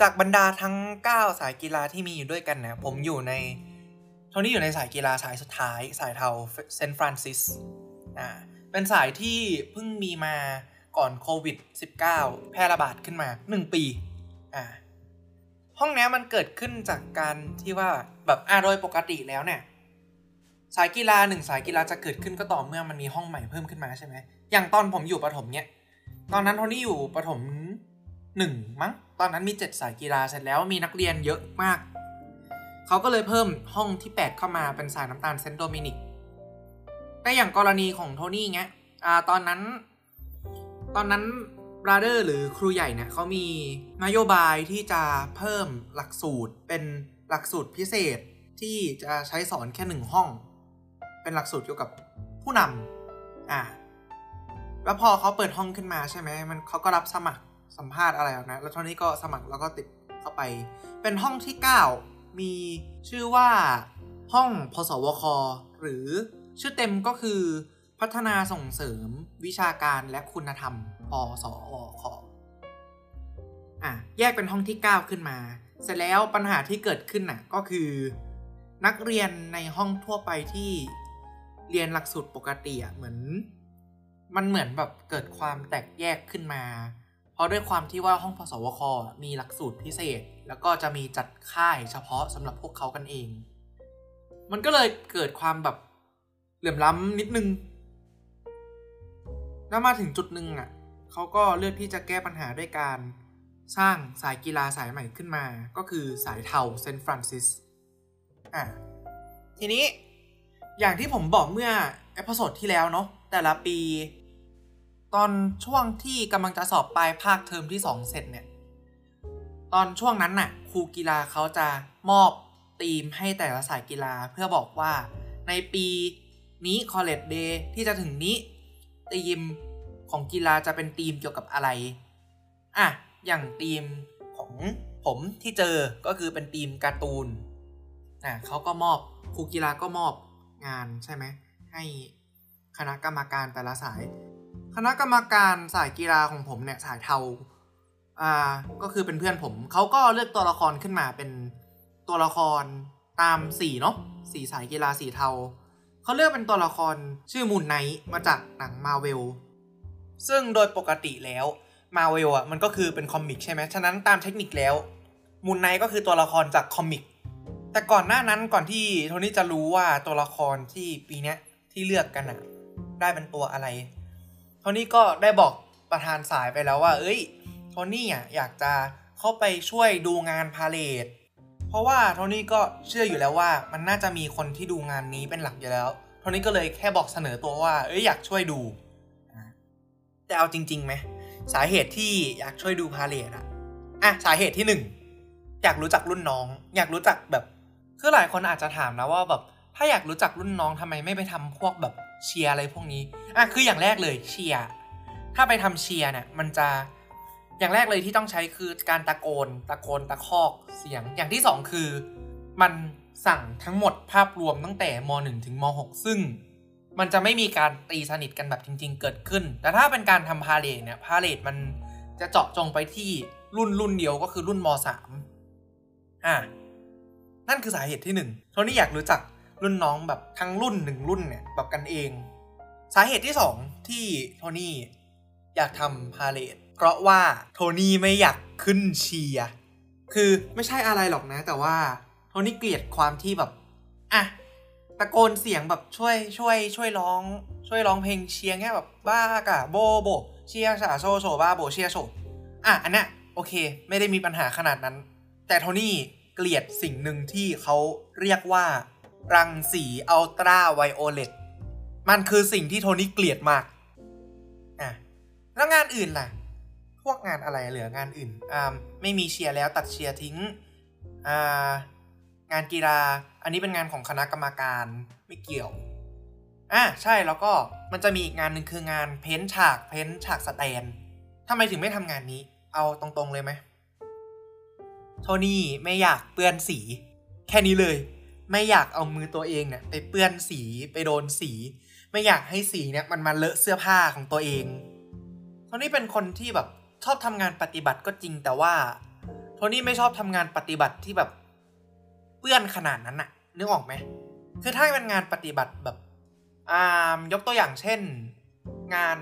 จากบรรดาทั้ง 9 สายกีฬาที่มีอยู่ด้วยกันเนี่ยผมอยู่ในโทนี่อยู่ในสายกีฬาสายสุดท้ายสายเทาเซนฟรานซิสอ่าเป็นสายที่เพิ่งมีมาก่อนโควิด -19 แพร่ระบาดขึ้นมา 1 ปีอ่าห้องนี้มันเกิดขึ้นจากการที่ว่าแบบอ่าโดยปกติแล้วเนี่ยสายกีฬาหนึ่งสายกีฬาจะเกิดขึ้นก็ต่อเมื่อมันมีห้องใหม่เพิ่มขึ้นมาใช่ไหมอย่างตอนผมอยู่ประถมเนี่ยตอนนั้นโทนี่อยู่ประถม หนึ่งมั้ง ตอนนั้นมีเจ็ดสายกีฬาเสร็จแล้วมีนักเรียนเยอะมาก เขาก็เลยเพิ่มห้องที่ 8 เข้ามาเป็นสายน้ำตาลเซนต์โดมินิกแต่อย่างกรณีของโทนี่เงี้ยอ่าตอนนั้น ตอนนั้นบราเดอร์หรือครูใหญ่เนี่ยเขามีนโยบายที่จะเพิ่มหลักสูตรเป็นหลักสูตรพิเศษที่จะใช้สอนแค่หนึ่งห้อง เป็นหลักสูตรเกี่ยวกับผู้นำอ่าแล้วพอเขาเปิดห้องขึ้นมาใช่ไหมมันเขาก็รับสมัคร สัมภาษณ์อะไรนะแล้วตอนนี้ก็สมัครแล้วก็ติดเข้าไป เป็นห้องที่ 9 มีชื่อว่าห้องพสวค หรือชื่อเต็มก็คือพัฒนาส่งเสริมวิชาการและคุณธรรมพสวคอะแยกเป็นห้องที่ 9 ขึ้นมา เสร็จแล้วปัญหาที่เกิดขึ้นน่ะก็คือ นักเรียนในห้องทั่วไปที่เรียนหลักสูตรปกติอะเหมือน มันเหมือนแบบเกิดความแตกแยกขึ้นมา เพราะด้วยความที่ว่าห้องพสวคมีหลักสูตรพิเศษ แล้วก็จะมีจัดค่ายเฉพาะสำหรับพวกเขากันเอง มันก็เลยเกิดความแบบเหลื่อมล้ำนิดนึง แล้วมาถึงจุดหนึ่งอะเขาก็เลือกที่จะแก้ปัญหาด้วยการสร้างสายกีฬาสายใหม่ขึ้นมา ก็คือสายเทาเซนต์ฟรานซิส อะ ทีนี้อย่างที่ผมบอกเมื่อ episode ที่แล้วเนาะแต่ละปี ตอนช่วงที่กำลังจะสอบปลายภาคเทอมที่ 2 เสร็จเนี่ย ตอนช่วงนั้นน่ะครูกีฬาเขาจะมอบธีมให้แต่ละสายกีฬาเพื่อบอกว่าในปีนี้ College Day ที่จะถึงนี้ธีมของกีฬาจะเป็นธีมเกี่ยวกับอะไร อะ อย่างธีมของผมที่เจอก็คือเป็นธีมการ์ตูนอะเขาก็มอบครูกีฬาก็มอบงานใช่ไหมให้คณะกรรมการแต่ละสาย คณะกรรมการสายกีฬาของผมเนี่ยสายเทาอ่าก็คือเป็นเพื่อนผม เขาก็เลือกตัวละครขึ้นมาเป็นตัวละครตามสีเนาะสีสายกีฬาสีเทาเขาเลือกเป็นตัวละครชื่อ Moon Knight มาจากหนังมาเวลซึ่งโดยปกติแล้วมาเวลอะมันก็คือเป็น comic ใช่ไหมฉะนั้นตามเทคนิคแล้ว Moon Knight ก็คือตัวละครจาก comic แต่ก่อนหน้านั้นก่อนที่โทนี่จะรู้ว่าตัวละครที่ปีนี้ที่เลือกกันอะได้เป็นตัวอะไร โทนี่ก็ได้บอกประธานสายไปแล้วว่า เอ้ยโทนี่อะอยากจะเข้าไปช่วยดูงานพาเหรดเพราะว่าโทนี่ก็เชื่ออยู่แล้วว่า มันน่าจะมีคนที่ดูงานนี้เป็นหลักอยู่แล้วโทนี่ก็เลยแค่บอกเสนอตัวว่า เอ้ยอยากช่วยดู แต่เอาจริงๆไหมสาเหตุที่อยากช่วยดูพาเลทอะอะสาเหตุที่หนึ่งอยากรู้จักรุ่นน้อง อยากรู้จักแบบคือหลายคนอาจจะถามนะว่าแบบถ้าอยากรู้จักรุ่นน้องทำไมไม่ไปทำพวกแบบ เชียร์อะไรพวกนี้อะคืออย่างแรกเลยเชียร์ถ้าไปทำเชียร์เนี่ยมันจะอย่างแรกเลยที่ต้องใช้คือการตะโกนตะโกนตะคอกเสียงอย่างที่สองคือ มันสั่งทั้งหมดภาพรวมตั้งแต่ม .1 ถึงม .6 ซึ่ง มันจะไม่มีการตีสนิทกันแบบจริง ๆ เกิดขึ้น แต่ถ้าเป็นการทำพาเลทเนี่ยพาเลทมันจะเจาะจงไปที่รุ่นรุ่นเดียวก็คือรุ่นม .3 อะนั่นคือสาเหตุที่หนึ่งโทนี่อยากรู้จัก รุ่นน้องแบบทั้งรุ่นหนึ่งรุ่นเนี่ยแบบกันเอง สาเหตุที่สองที่โทนี่อยากทำพาเหรดเพราะว่าโทนี่ไม่อยากขึ้นเชียร์คือไม่ใช่อะไรหรอกนะ แต่ว่าโทนี่เกลียดความที่แบบอะตะโกนเสียงแบบช่วยช่วย ช่วยร้อง ช่วยร้องเพลงเชียร์เงี้ยแบบบ้ากะโบโบเชียร์ชาโซโซบ้าโบเชียร์โชอะอันเนี้ยโอเค ไม่ได้มีปัญหาขนาดนั้น แต่โทนี่เกลียดสิ่งหนึ่งที่เขาเรียกว่า รังสีอัลตราไวโอเลตมันคือสิ่งที่โทนี่เกลียดมากอะแล้วงานอื่นล่ะ พวกงานอะไรเหลืองานอื่นอ่าไม่มีเชียร์แล้วตัดเชียร์ทิ้งอ่างานกีฬา อันนี้เป็นงานของคณะกรรมการไม่เกี่ยวอะใช่แล้วก็มันจะมีอีกงานหนึ่งคืองานเพ้นฉากเพ้นฉากสแตนทำไมถึงไม่ทำงานนี้ เอาตรงๆเลยไหมโทนี่ไม่อยากเปื้อนสี แค่นี้เลย ไม่อยากเอามือตัวเองเนี่ยไปเปื้อนสีไปโดนสี ไม่อยากให้สีเนี่ยมันมาเลอะเสื้อผ้าของตัวเองเขานี่เป็นคนที่แบบชอบทำงานปฏิบัติก็จริงแต่ว่าโทนี่ไม่ชอบทำงานปฏิบัติที่แบบเปื้อนขนาดนั้นอะนึกออกไหมคือถ้าเป็นงานปฏิบัติแบบอ่ายกตัวอย่างเช่น งาน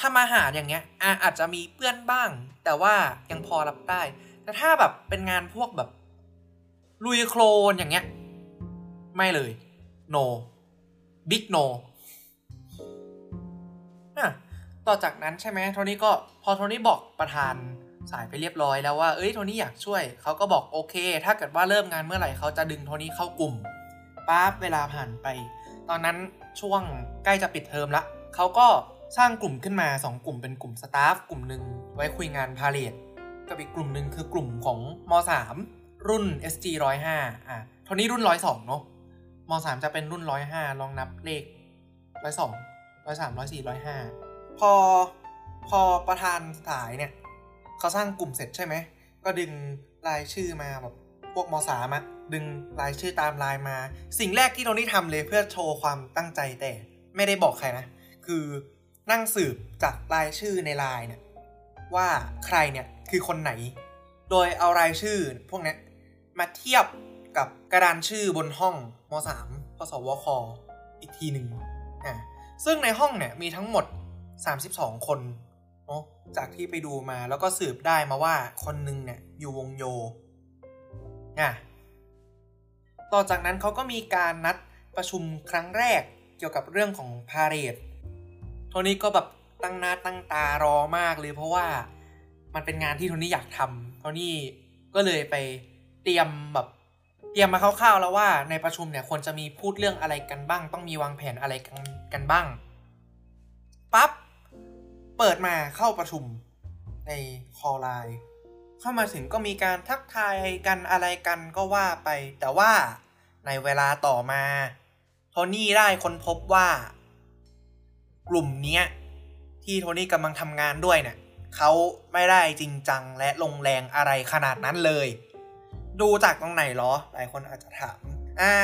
ทำอาหารอย่างเงี้ยอาอาจจะมีเปื้อนบ้าง แต่ว่ายังพอรับได้ แต่ถ้าแบบเป็นงานพวกแบบลุยโคลนอย่างเงี้ย ไม่เลย no big no อะต่อจากนั้นใช่ไหมโทนี่ก็พอโทนี่บอกประธานสายไปเรียบร้อยแล้วว่า เอ้ยโทนี่อยากช่วย เขาก็บอกโอเค ถ้าเกิดว่าเริ่มงานเมื่อไหร่เขาจะดึงโทนี่เข้ากลุ่มปั๊บเวลาผ่านไป ตอนนั้นช่วงใกล้จะปิดเทอมละเขาก็สร้างกลุ่มขึ้นมา 2 กลุ่มเป็นกลุ่มสตาฟกลุ่มหนึ่งไว้คุยงานพาเลทกับอีกกลุ่มหนึ่งคือกลุ่มของม .3 รุ่น SG 105 อะโทนี่รุ่น 102 เนาะ ม .3 จะเป็นรุ่น105ลองนับเลข102 103 104 105พอพอประธานสายเนี่ยเขาสร้างกลุ่มเสร็จใช่ไหม ก็ดึงรายชื่อมาแบบพวกมสามะดึงรายชื่อตามลายมา สิ่งแรกที่โทนี่ทำเลยเพื่อโชว์ความตั้งใจแต่ ไม่ได้บอกใครนะ คือนั่งสืบจากรายชื่อในไลน์เนี่ยว่าใครเนี่ยคือคนไหน โดยเอารายชื่อพวกนี้มาเทียบ กับกระดานชื่อบนห้องม 3พสวค อีกทีหนึ่งอ่าซึ่งในห้องเนี่ยมีทั้งหมด 32 คนเนาะจากที่ไปดูมาแล้วก็สืบได้มาว่าคนหนึ่งเนี่ยอยู่วงโยอะต่อจากนั้นเขาก็มีการนัดประชุมครั้งแรกเกี่ยวกับเรื่องของพาเรดโทนี่ก็แบบตั้งหน้าตั้งตารอมากเลยเพราะว่ามันเป็นงานที่โทนี่อยากทำโทนี่ก็เลยไปเตรียมแบบ เตรียมมาคร่าวๆแล้วว่าในประชุมเนี่ยควรจะมีพูดเรื่องอะไรกันบ้าง ต้องมีวางแผนอะไรกันกันบ้างปั๊บเปิดมาเข้าประชุมในคอไลน์เข้ามาถึงก็มีการทักทายกันอะไรกันก็ว่าไป แต่ว่าในเวลาต่อมาโทนี่ได้ค้นพบว่า กลุ่มเนี้ยที่โทนี่กำลังทำงานด้วยเนี่ยเขาไม่ได้จริงจังและลงแรงอะไรขนาดนั้นเลย ดูจากตรงไหนหรอ หลายคนอาจจะถาม อ่า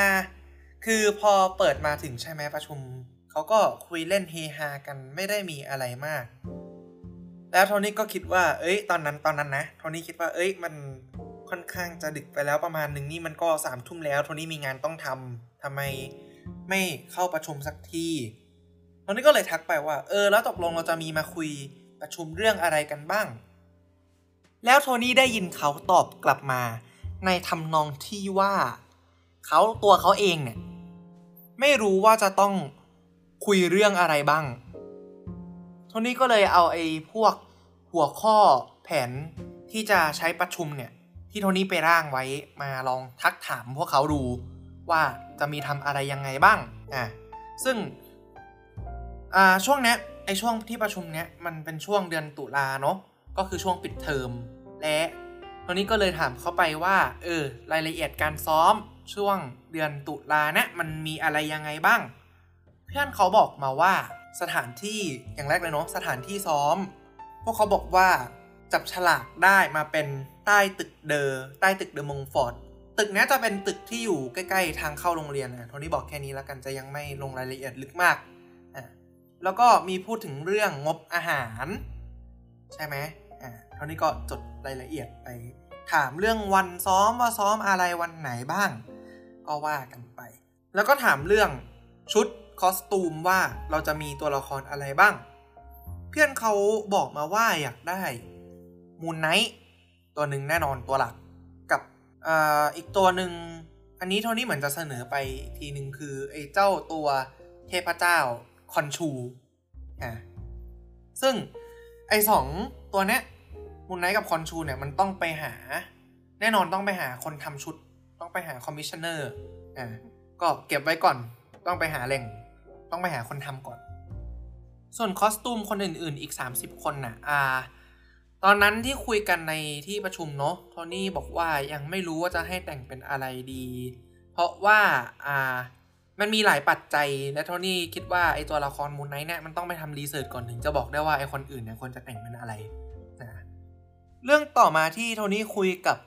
คือพอเปิดมาถึงใช่ไหมประชุม เขาก็คุยเล่นเฮฮากันไม่ได้มีอะไรมาก แล้วโทนี่ก็คิดว่า เอ้ย ตอนนั้นตอนนั้นนะ โทนี่คิดว่า เอ้ย มันค่อนข้างจะดึกไปแล้วประมาณหนึ่งนี่มันก็สามทุ่มแล้ว โทนี่มีงานต้องทำทำไมไม่เข้าประชุมสักทีโทนี่ก็เลยทักไปว่า เออ แล้วตกลงเราจะมีมาคุยประชุมเรื่องอะไรกันบ้าง แล้วโทนี่ได้ยินเขาตอบกลับมา ในทำนองที่ว่าเขาตัวเขาเองเนี่ยไม่รู้ว่าจะต้องคุยเรื่องอะไรบ้างโทนี่ก็เลยเอาไอ้พวกหัวข้อแผนที่จะใช้ประชุมเนี่ยที่โทนี่ไปร่างไว้มาลองทักถามพวกเขาดูว่าจะมีทำอะไรยังไงบ้างอะซึ่งอ่าช่วงเนี้ยไอช่วงที่ประชุมเนี้ยมันเป็นช่วงเดือนตุลาเนาะก็คือช่วงปิดเทอมและ โทนี่ก็เลยถามเขาไปว่า เออ รายละเอียดการซ้อมช่วงเดือนตุลานะ มันมีอะไรยังไงบ้าง เพื่อนเขาบอกมาว่าสถานที่อย่างแรกเลยเนาะสถานที่ซ้อม พวกเขาบอกว่าจับฉลากได้มาเป็นใต้ตึกเดอใต้ตึกเดอมงฟอร์ดตึกนี้จะเป็นตึกที่อยู่ใกล้ๆทางเข้าโรงเรียนนะโทนี่บอกแค่นี้แล้วกันจะยังไม่ลงรายละเอียดลึกมากอะแล้วก็มีพูดถึงเรื่องงบอาหาร ใช่ไหมอ่าโทนี่ก็จด รายละเอียดไป ถามเรื่องวันซ้อมว่าซ้อมอะไรวันไหนบ้าง ก็ว่ากันไป แล้วก็ถามเรื่องชุดคอสตูมว่าเราจะมีตัวละครอะไรบ้าง เพื่อนเขาบอกมาว่าอยากได้มูนไนท์ตัวหนึ่งแน่นอนตัวหลักกับออีกตัวหนึ่งอันนี้โทนี่เหมือนจะเสนอไปอีกทีหนึ่งคือไอ้เจ้าตัวเทพเจ้าKhonshu อะซึ่งไอ้สองตัวเนี้ย Moon Knight กับ Khonshu เนี่ยมันต้องไปหา แน่นอนต้องไปหาคนทำชุด ต้องไปหา commissioner อะก็เก็บไว้ก่อน ต้องไปหาแหล่ง ต้องไปหาคนทำก่อน ส่วน costume คนอื่นๆ อีก 30 คนน่ะอ่าตอนนั้นที่คุยกันในที่ประชุมเนาะโทนี่บอกว่ายังไม่รู้ว่าจะให้แต่งเป็นอะไรดี เพราะว่าอ่ามันมีหลายปัจจัย และโทนี่คิดว่าไอตัวละคร Moon Knight เนี่ยมันต้องไปทำ research ก่อนถึงจะบอกได้ว่าไอคนอื่นเนี่ยควรจะแต่งเป็นอะไร เรื่องต่อมาที่โทนี่คุยกับ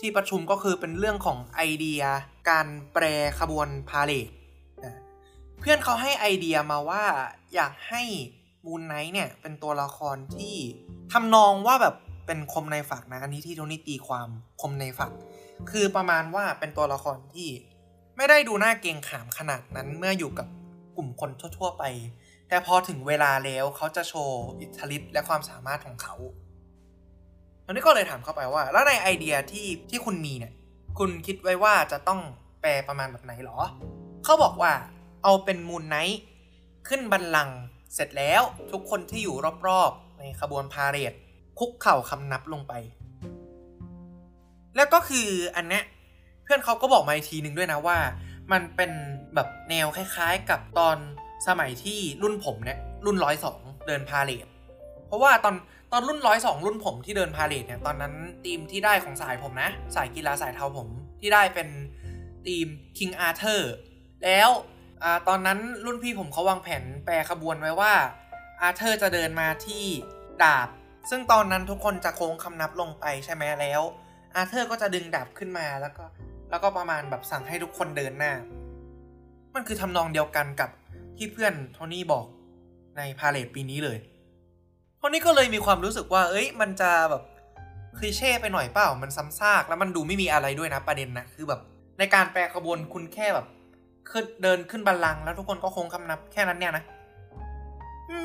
ที่ประชุมก็คือเป็นเรื่องของไอเดีย การแปรขบวนพาเหรดเพื่อนเขาให้ไอเดียมาว่าอยากให้ Moon Knight เนี่ยเป็นตัวละครที่ทำนองว่าแบบเป็นคมในฝักนะอันนี้ที่โทนี่ตีความคมในฝัก คือประมาณว่าเป็นตัวละครที่ไม่ได้ดูน่าเกงขามขนาดนั้นเมื่ออยู่กับกลุ่มคนทั่ว ๆ ไป แต่พอถึงเวลาแล้วเขาจะโชว์อิทธิฤทธิ์และความสามารถของเขา อนนี้ก็เลยถามเข้าไปว่า แล้วในไอเดียที่ที่คุณมีเนี่ย คุณคิดไว้ว่าจะต้องแปลประมาณแบบไหนหรอ เขาบอกว่าเอาเป็นมูนไนท์ขึ้นบันลังเสร็จแล้วทุกคนที่อยู่รอบๆ ในขบวนพาเหรดคุกเข่าคำนับลงไป แล้วก็คืออันเนี้ยเพื่อนเขาก็บอกมาอีกทีหนึ่งด้วยนะว่า มันเป็นแบบแนวคล้ายๆ กับตอนสมัยที่รุ่นผมเนี่ยรุ่นร้อยสองเดินพาเลทเพราะว่าตอน ตอนรุ่นร้อยสองรุ่นผมที่เดินพาเลทเนี่ยตอนนั้นทีมที่ได้ของสายผมนะ สายกีฬาสายเทาผมที่ได้เป็นทีม King Arthur แล้วอตอนนั้นรุ่นพี่ผมเขาวางแผนแปรขบวนไว้ว่าอาเธอร์จะเดินมาที่ดาบ ซึ่งตอนนั้นทุกคนจะโค้งคำนับลงไปใช่ไหมแล้ว อาเธอร์ก็จะดึงดาบขึ้นมาแล้วก็แล้วก็ประมาณแบบสั่งให้ทุกคนเดินหน้า มันคือทำนองเดียวกันกับที่เพื่อนโทนี่บอกในพาเลทปีนี้เลย โทนี่ก็เลยมีความรู้สึกว่า เอ้ย มันจะแบบคลีเช่ไปหน่อยเปล่า มันซ้ำซากแล้วมันดูไม่มีอะไรด้วยนะประเด็นนะคือแบบ ในการแปลขบวนคุณแค่แบบขึ้นเดินขึ้นบัลลังก์แล้วทุกคนก็คงคำนับแค่นั้นเนี่ยนะ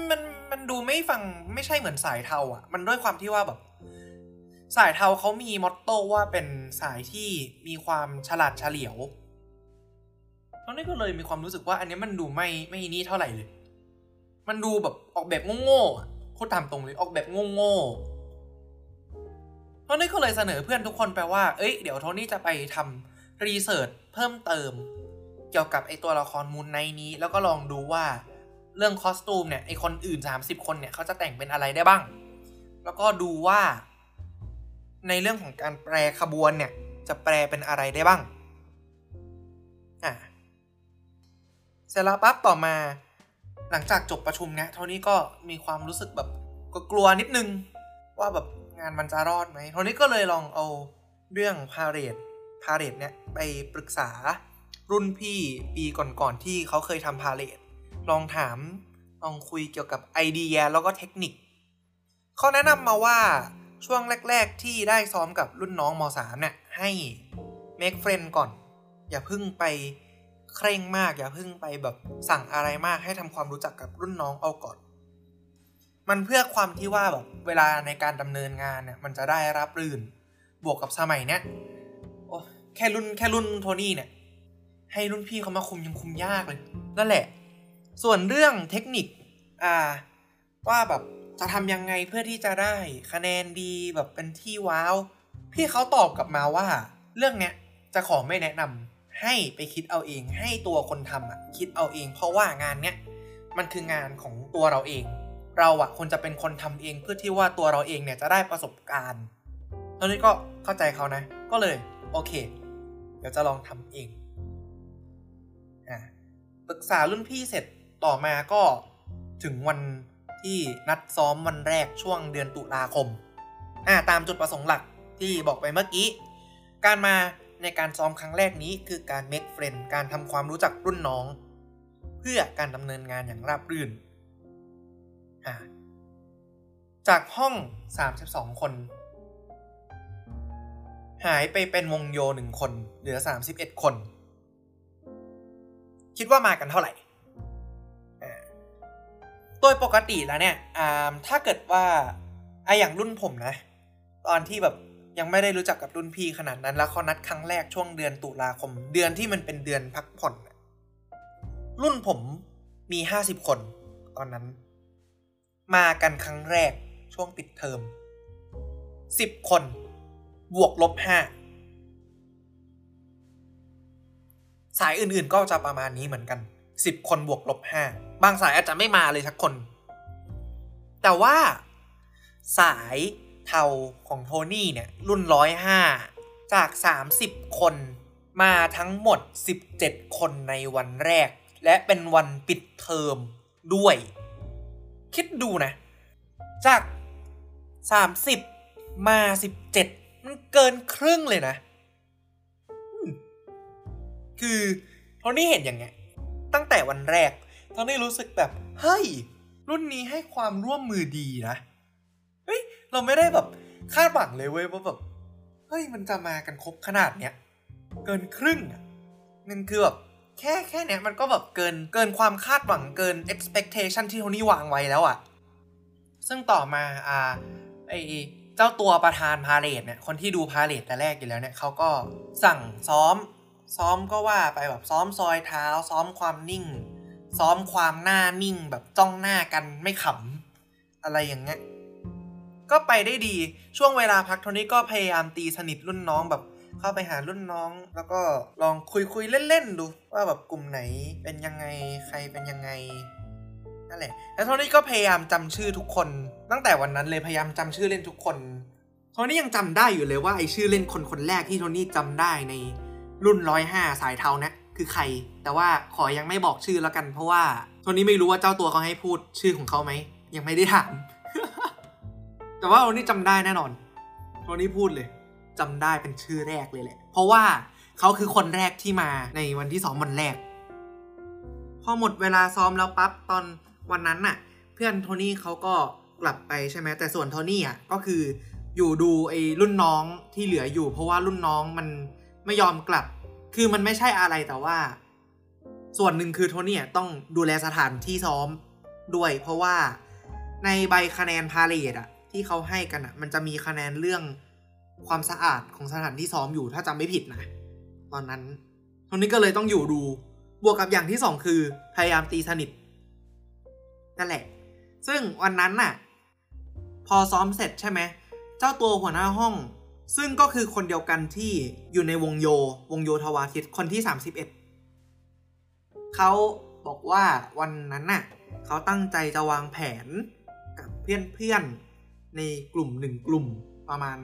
มันมันดูไม่ฟังไม่ใช่เหมือนสายเทาอะ มันด้วยความที่ว่าแบบ สายเทาเขามีมอตโต้ว่าเป็นสายที่มีความฉลาดเฉลียวตอนนี้ก็เลยมีความรู้สึกว่า อันนี้มันดูไม่ไม่นี่เท่าไหร่เลย มันดูแบบออกแบบโง่ๆ พูดตามตรงเลยออกแบบโง่ๆตอนนี้ก็เลยเสนอเพื่อนทุกคนไปว่า เอ้ย เดี๋ยวโทนี่จะไปทำรีเสิร์ชเพิ่มเติม เกี่ยวกับไอตัวละครมูนในนี้ แล้วก็ลองดูว่าเรื่องคอสตูมเนี่ยไอคนอื่น 30 คนเนี่ยเขาจะแต่งเป็นอะไรได้บ้าง แล้วก็ดูว่า ในเรื่องของการแปลขบวนเนี่ยจะแปลเป็นอะไรได้บ้างอะเสร็จแล้วปั๊บต่อมา หลังจากจบประชุมเนี่ยเท่านี้ก็มีความรู้สึกแบบก็กลัวนิดนึง ว่าแบบงานมันจะรอดไหมเท่านี้ก็เลยลองเอาเรื่องพาเรดพาเรดเนี่ยไปปรึกษารุ่นพี่ปีก่อนๆที่เขาเคยทำพาเลทลองถามลองคุยเกี่ยวกับไอเดียแล้วก็เทคนิคเขาแนะนำมาว่าช่วงแรก ๆ ที่ได้ซ้อมกับรุ่นน้องม .3 เนี่ยให้ make friend ก่อน อย่าพึ่งไป เคร่งมากอย่าพึ่งไปแบบสั่งอะไรมากให้ทำความรู้จักกับรุ่นน้องเอาก่อน มันเพื่อความที่ว่าแบบเวลาในการดำเนินงานเนี่ยมันจะได้รับรื่น บวกกับสมัยเนี้ยโอ้แค่รุ่นแค่รุ่นโทนี่เนี่ยให้รุ่นพี่เขามาคุมยังคุมยากเลย นั่นแหละ ส่วนเรื่องเทคนิคอ่าว่าแบบจะทำยังไงเพื่อที่จะได้คะแนนดีแบบเป็นที่ว้าว พี่เขาตอบกลับมาว่า เรื่องเนี้ยจะขอไม่แนะนำ ให้ไปคิดเอาเอง ให้ตัวคนทำอะคิดเอาเอง เพราะว่างานเนี้ยมันคืองานของตัวเราเอง เราอะควรจะเป็นคนทำเองเพื่อที่ว่าตัวเราเองเนี่ยจะได้ประสบการณ์ตอนนี้ก็เข้าใจเขานะ ก็เลยโอเค เดี๋ยวจะลองทำเองปรึกษารุ่นพี่เสร็จต่อมาก็ถึงวันที่นัดซ้อมวันแรกช่วงเดือนตุลาคมอ่าตามจุดประสงค์หลักที่บอกไปเมื่อกี้ การมา ในการซ้อมครั้งแรกนี้คือการ make friend การทำความรู้จักรุ่นน้อง เพื่อการดำเนินงานอย่างราบรื่น จากห้อง 32 คน หายไปเป็นวงโยหนึ่งคน เหลือ 31 คน คิดว่ามากันเท่าไหร่โดยปกติแล้วเนี่ยถ้าเกิดว่าไออย่างรุ่นผมนะ ตอนที่แบบ ยังไม่ได้รู้จักกับรุ่นพี่ขนาดนั้น แล้วเขานัดครั้งแรกช่วงเดือนตุลาคม เดือนที่มันเป็นเดือนพักผ่อน รุ่นผมมีห้าสิบคน ตอนนั้น มากันครั้งแรกช่วงปิดเทอมสิบคน บวกลบห้าสายอื่นๆก็จะประมาณนี้เหมือนกัน10คนบวกลบ5บางสายอาจจะไม่มาเลยสักคน แต่ว่าสาย เทาของโทนี่เนี่ยรุ่นร้อยห้าจาก 30 คนมาทั้งหมด 17 คนในวันแรก และเป็นวันปิดเทอมด้วย คิดดูนะ จาก 30 มา 17 มันเกินครึ่งเลยนะ คือโทนี่เห็นอย่างเงี้ย ตั้งแต่วันแรกโทนี่รู้สึกแบบ เฮ้ย รุ่นนี้ให้ความร่วมมือดีนะ เราไม่ได้แบบคาดหวังเลยเว้ยว่าแบบเฮ้ยมันจะมากันครบขนาดเนี้ยเกินครึ่งอะมันคือแบบแค่แค่เนี้ยมันก็แบบเกินเกินความคาดหวังเกิน expectation ที่โทนี่วางไว้แล้วอะ ซึ่งต่อมาอ่าไอเจ้าตัวประธานพาเลทเนี่ยคนที่ดูพาเลทแต่แรกอยู่แล้วเนี่ยเขาก็สั่งซ้อม ซ้อมก็ว่าไปแบบซ้อมซอยเท้า ซ้อมความนิ่ง ซ้อมความหน้านิ่งแบบจ้องหน้ากันไม่ขำอะไรอย่างเงี้ย ก็ไปได้ดีช่วงเวลาพักโทนี่ก็พยายามตีสนิทรุ่นน้องแบบเข้าไปหารุ่นน้อง แล้วก็ลองคุยคุยเล่นๆดู ว่าแบบกลุ่มไหนเป็นยังไงใครเป็นยังไงนั่นแหละแล้วโทนี่ก็พยายามจำชื่อทุกคน ตั้งแต่วันนั้นเลยพยายามจำชื่อเล่นทุกคนโทนี่ยังจำได้อยู่เลยว่าไอชื่อเล่นคนคนแรกที่โทนี่จำได้ในรุ่นร้อยห้าสายเทานะคือใคร แต่ว่าขอยังไม่บอกชื่อแล้วกัน เพราะว่าโทนี่ไม่รู้ว่าเจ้าตัวเขาให้พูดชื่อของเขาไหมยังไม่ได้ถาม แต่ว่าโทนี่จำได้แน่นอนโทนี่พูดเลยจำได้เป็นชื่อแรกเลยแหละ เพราะว่าเขาคือคนแรกที่มาในวันที่ซ้อมวันแรก พอหมดเวลาซ้อมแล้วปั๊บตอนวันนั้นน่ะ เพื่อนโทนี่เขาก็กลับไปใช่ไหมแต่ส่วนโทนี่อะก็คืออยู่ดูไอ้รุ่นน้องที่เหลืออยู่ เพราะว่ารุ่นน้องมันไม่ยอมกลับ คือมันไม่ใช่อะไรแต่ว่า ส่วนหนึ่งคือโทนี่ต้องดูแลสถานที่ซ้อมด้วย เพราะว่าในใบคะแนนพาเลทอะ ที่เขาให้กันอะ มันจะมีคะแนนเรื่องความสะอาดของสถานที่ซ้อมอยู่ถ้าจำไม่ผิดนะตอนนั้นโทนี่ก็เลยต้องอยู่ดู บวกกับอย่างที่สองคือ พยายามตีสนิทนั่นแหละ ซึ่งวันนั้นน่ะ พอซ้อมเสร็จใช่ไหมเจ้าตัวหัวหน้าห้อง ซึ่งก็คือคนเดียวกันที่อยู่ในวงโยวงโยทวาทิตคนที่ 31เขาบอกว่าวันนั้นน่ะเขาตั้งใจจะวางแผนกับเพื่อนๆ ในกลุ่มหนึ่งกลุ่มประมาณ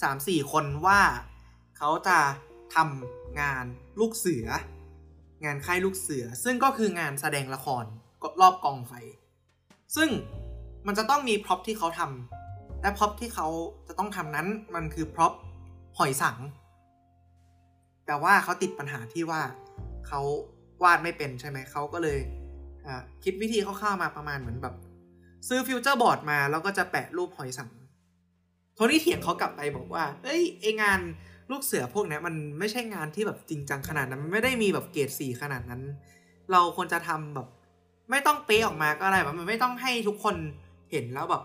3-4 คนว่าเขาจะทำงานลูกเสือ งานค่ายลูกเสือ ซึ่งก็คืองานแสดงละครรอบกองไฟ ซึ่งมันจะต้องมี prop ที่เขาทำและ prop ที่เขาจะต้องทำนั้นมันคือ prop หอยสังข์ แต่ว่าเขาติดปัญหาที่ว่าเขาวาดไม่เป็นใช่ไหมเขาก็เลยคิดวิธีคร่าวๆมาประมาณเหมือนแบบ ซื้อฟิวเจอร์บอร์ดมาแล้วก็จะแปะรูปหอยสังข์โทนี่เถียงเขากลับไปบอกว่า เอ้ยไองานลูกเสือพวกนี้มันไม่ใช่งานที่แบบจริงจังขนาดนั้น มันไม่ได้มีแบบเกรดสี่ขนาดนั้น เราควรจะทำแบบ ไม่ต้องเป๊ะออกมาก็ได้แบบมันไม่ต้องให้ทุกคนเห็นแล้วแบบ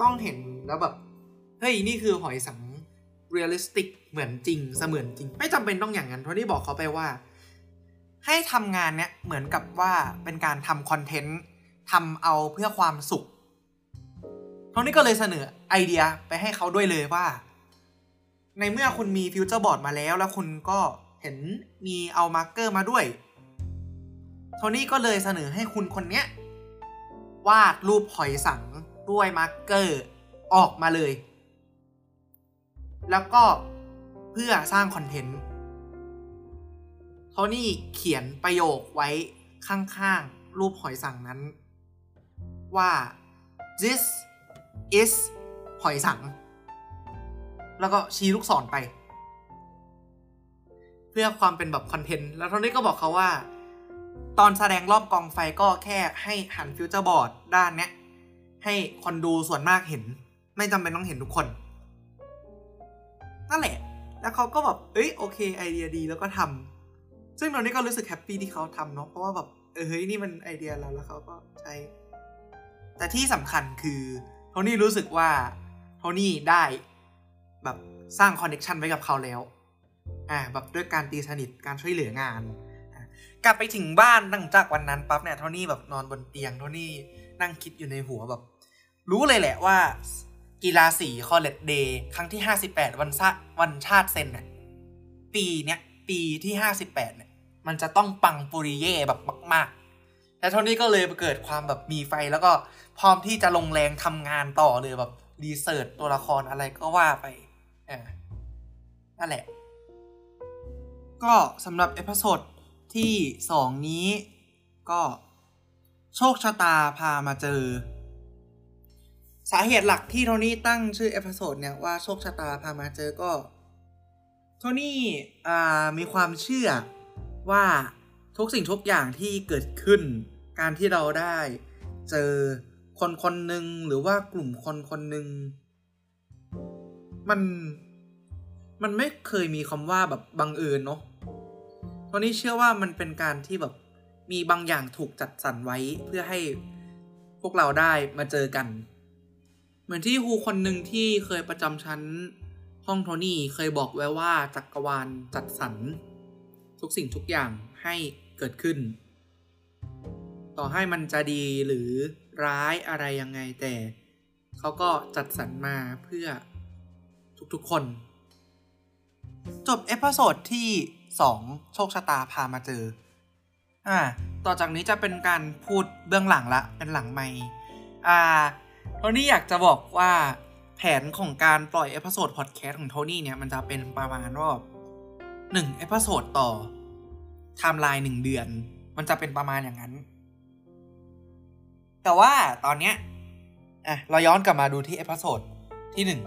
ต้องเห็นแล้วแบบ เฮ้ยนี่คือหอยสังข์ realistic เหมือนจริงเสมือนจริง ไม่จำเป็นต้องอย่างนั้นโทนี่บอกเขาไปว่า ให้ทำงานเนี้ยเหมือนกับว่าเป็นการทำ content ทำเอาเพื่อความสุขโทนี่ก็เลยเสนอไอเดียไปให้เขาด้วยเลยว่า ในเมื่อคุณมีฟิวเจอร์บอร์ดมาแล้ว แล้วคุณก็เห็นมีเอา marker มาด้วยโทนี่ก็เลยเสนอให้คุณคนเนี้ยวาดรูปหอยสังข์ด้วย marker ออกมาเลย แล้วก็เพื่อสร้าง content โทนี่เขียนประโยคไว้ข้างๆ รูปหอยสังข์นั้น ว่า this is หอยสังข์ แล้วก็ชี้ลูกศรไป เพื่อความเป็นแบบ content แล้วโทนี่ก็บอกเขาว่า ตอนแสดงรอบกองไฟก็แค่ให้หันฟิวเจอร์บอร์ดด้านเนี้ย ให้คนดูส่วนมากเห็น ไม่จำเป็นต้องเห็นทุกคน นั่นแหละ แล้วเขาก็แบบ เอ้ยโอเคไอเดียดีแล้วก็ทำซึ่งตอนนี้ก็รู้สึก happy ที่เขาทำเนาะเพราะว่าแบบเออเฮ้ยนี่มันไอเดียแล้วแล้วเขาก็ใช้ แต่ที่สำคัญคือโทนี่รู้สึกว่าโทนี่ได้แบบสร้าง connection ไว้กับเขาแล้วอ่าแบบด้วยการตีสนิทการช่วยเหลืองาน กลับไปถึงบ้านหลังจากวันนั้นปั๊บเนี่ยโทนี่แบบนอนบนเตียงโทนี่นั่งคิดอยู่ในหัวแบบ รู้เลยแหละว่ากีฬาสี College Day ครั้งที่ 58 วันชาวันชาติเซนต์เนี่ยปีเนี้ยปีที่ 58เนี่ยมันจะต้องปังปุริเย่แบบมาก ๆ แต่โทนี่ก็เลยเกิดความแบบมีไฟแล้วก็พร้อมที่จะลงแรงทำงานต่อเลยแบบ research ตัวละครอะไรก็ว่าไปอ่านั่นแหละ ก็สำหรับ episode ที่สองนี้ก็โชคชะตาพามาเจอ สาเหตุหลักที่โทนี่ตั้งชื่อ episode เนี่ยว่าโชคชะตาพามาเจอก็โทนี่อ่ามีความเชื่อว่าทุกสิ่งทุกอย่างที่เกิดขึ้น การที่เราได้เจอคนคนหนึ่งหรือว่ากลุ่มคนคนหนึ่งมันมันไม่เคยมีคำว่าแบบบังเอิญเนาะตอนนี้เชื่อว่ามันเป็นการที่แบบมีบางอย่างถูกจัดสรรไว้เพื่อให้พวกเราได้มาเจอกัน เหมือนที่ครูคนหนึ่งที่เคยประจำชั้นห้องโทนี่เคยบอกไว้ว่าจักรวาลจัดสรรทุกสิ่งทุกอย่างให้เกิดขึ้น ต่อให้มันจะดีหรือร้ายอะไรยังไงแต่เขาก็จัดสรรมาเพื่อทุกๆคน จบ episode ที่ 2 โชคชะตาพามาเจออ่าต่อจากนี้จะเป็นการพูดเบื้องหลังละ เป็นหลังไม่อ่าโทนี่อยากจะบอกว่าแผนของการปล่อย episode พอดแคสต์ของโทนี่เนี่ย มันจะเป็นประมาณว่าหนึ่ง episode ต่อไทม์ไลน์หนึ่งเดือน มันจะเป็นประมาณอย่างนั้น แต่ว่าตอนเนี้ยอะเราย้อนกลับมาดูที่ episode ที่หนึ่ง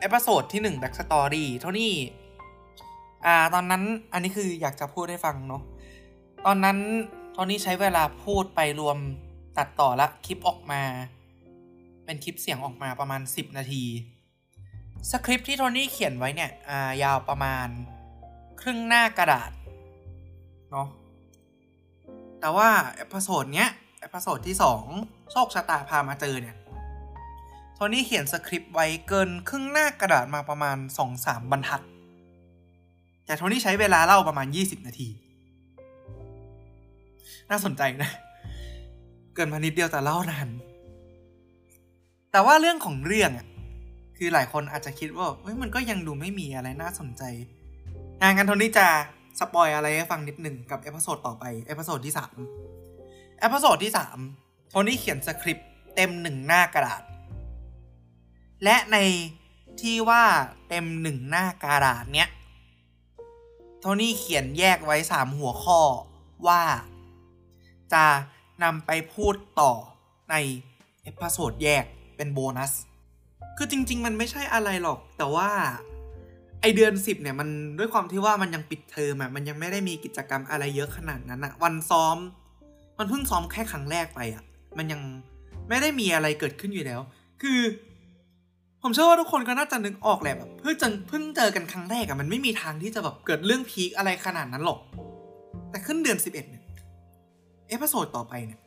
episode ที่หนึ่ง backstory โทนี่อ่าตอนนั้นอันนี้คืออยากจะพูดให้ฟังเนาะตอนนั้นโทนี่ใช้เวลาพูดไปรวมตัดต่อละคลิปออกมา เป็นคลิปเสียงออกมาประมาณ 10 นาทีสคริปต์ที่โทนี่เขียนไว้เนี่ยอ่ายาวประมาณครึ่งหน้ากระดาษเนาะแต่ว่า episode เนี้ย episode ที่ 2 โชคชะตาพามาเจอเนี่ยโทนี่เขียนสคริปต์ไว้เกินครึ่งหน้ากระดาษมาประมาณ 2-3 บรรทัด แต่โทนี่ใช้เวลาเล่าประมาณ 20 นาที น่าสนใจนะ เกินมานิดเดียวแต่เล่านาน แต่ว่าเรื่องของเรื่องอะคือหลายคนอาจจะคิดว่าเฮ้ยมันก็ยังดูไม่มีอะไรน่าสนใจงั้นโทนี่จะ spoil อะไรให้ฟังนิดหนึ่งกับ episode ต่อไป episode ที่สาม episode ที่สามโทนี่เขียนสคริปต์เต็มหนึ่งหน้ากระดาษ และในที่ว่าเต็มหนึ่งหน้ากระดาษเนี้ยโทนี่เขียนแยกไว้สามหัวข้อว่า จะนำไปพูดต่อใน episode แยกเป็นโบนัส คือจริง ๆ มันไม่ใช่อะไรหรอก แต่ว่าไอเดือนสิบเนี่ยมันด้วยความที่ว่ามันยังปิดเทอมอะมันยังไม่ได้มีกิจกรรมอะไรเยอะขนาดนั้นอะวันซ้อม มันเพิ่งซ้อมแค่ครั้งแรกไปอะมันยังไม่ได้มีอะไรเกิดขึ้นอยู่แล้ว คือ ผมเชื่อว่าทุกคนก็น่าจะนึกออกแหละแบบเพิ่งเจอเพิ่งเจอกันครั้งแรกอะมันไม่มีทางที่จะแบบเกิดเรื่อง peak อะไรขนาดนั้นหรอก แต่ขึ้นเดือนสิบเอ็ดเนี่ย episode ต่อไปเนี่ย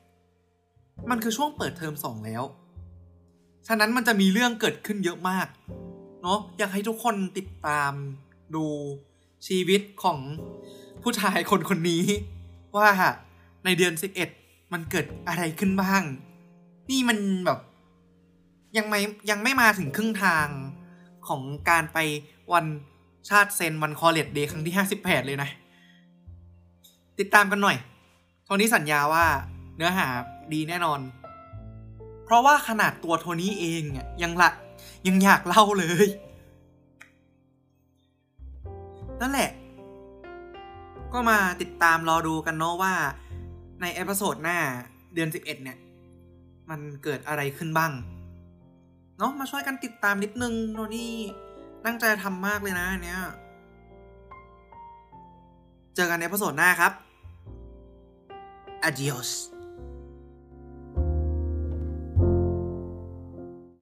มันคือช่วงเปิดเทอมสองแล้ว ฉะนั้นมันจะมีเรื่องเกิดขึ้นเยอะมาก เนาะอยากให้ทุกคนติดตามดูชีวิตของผู้ชายคนคนนี้ว่า ในเดือนสิบเอ็ดมันเกิดอะไรขึ้นบ้าง นี่มันแบบยังไม่ยังไม่มาถึงครึ่งทางของการไปวันชาติเซนวันคอเลดเดย์ครั้งที่ห้าสิบแปดเลยนะ ติดตามกันหน่อยโทนี้สัญญาว่าเนื้อหาดีแน่นอน เพราะว่าขนาดตัวโทนี้เองยังละยังอยากเล่าเลย นั่นแหละ ก็มาติดตามรอดูกันเนาะว่า ใน episode หน้าเดือน 11 เนี่ย มันเกิดอะไรขึ้นบ้าง เนาะมาช่วยกันติดตามนิดนึงโทนี่ตั้งใจทำมากเลยนะอันเนี้ยเจอกันใน episode หน้าครับ Adios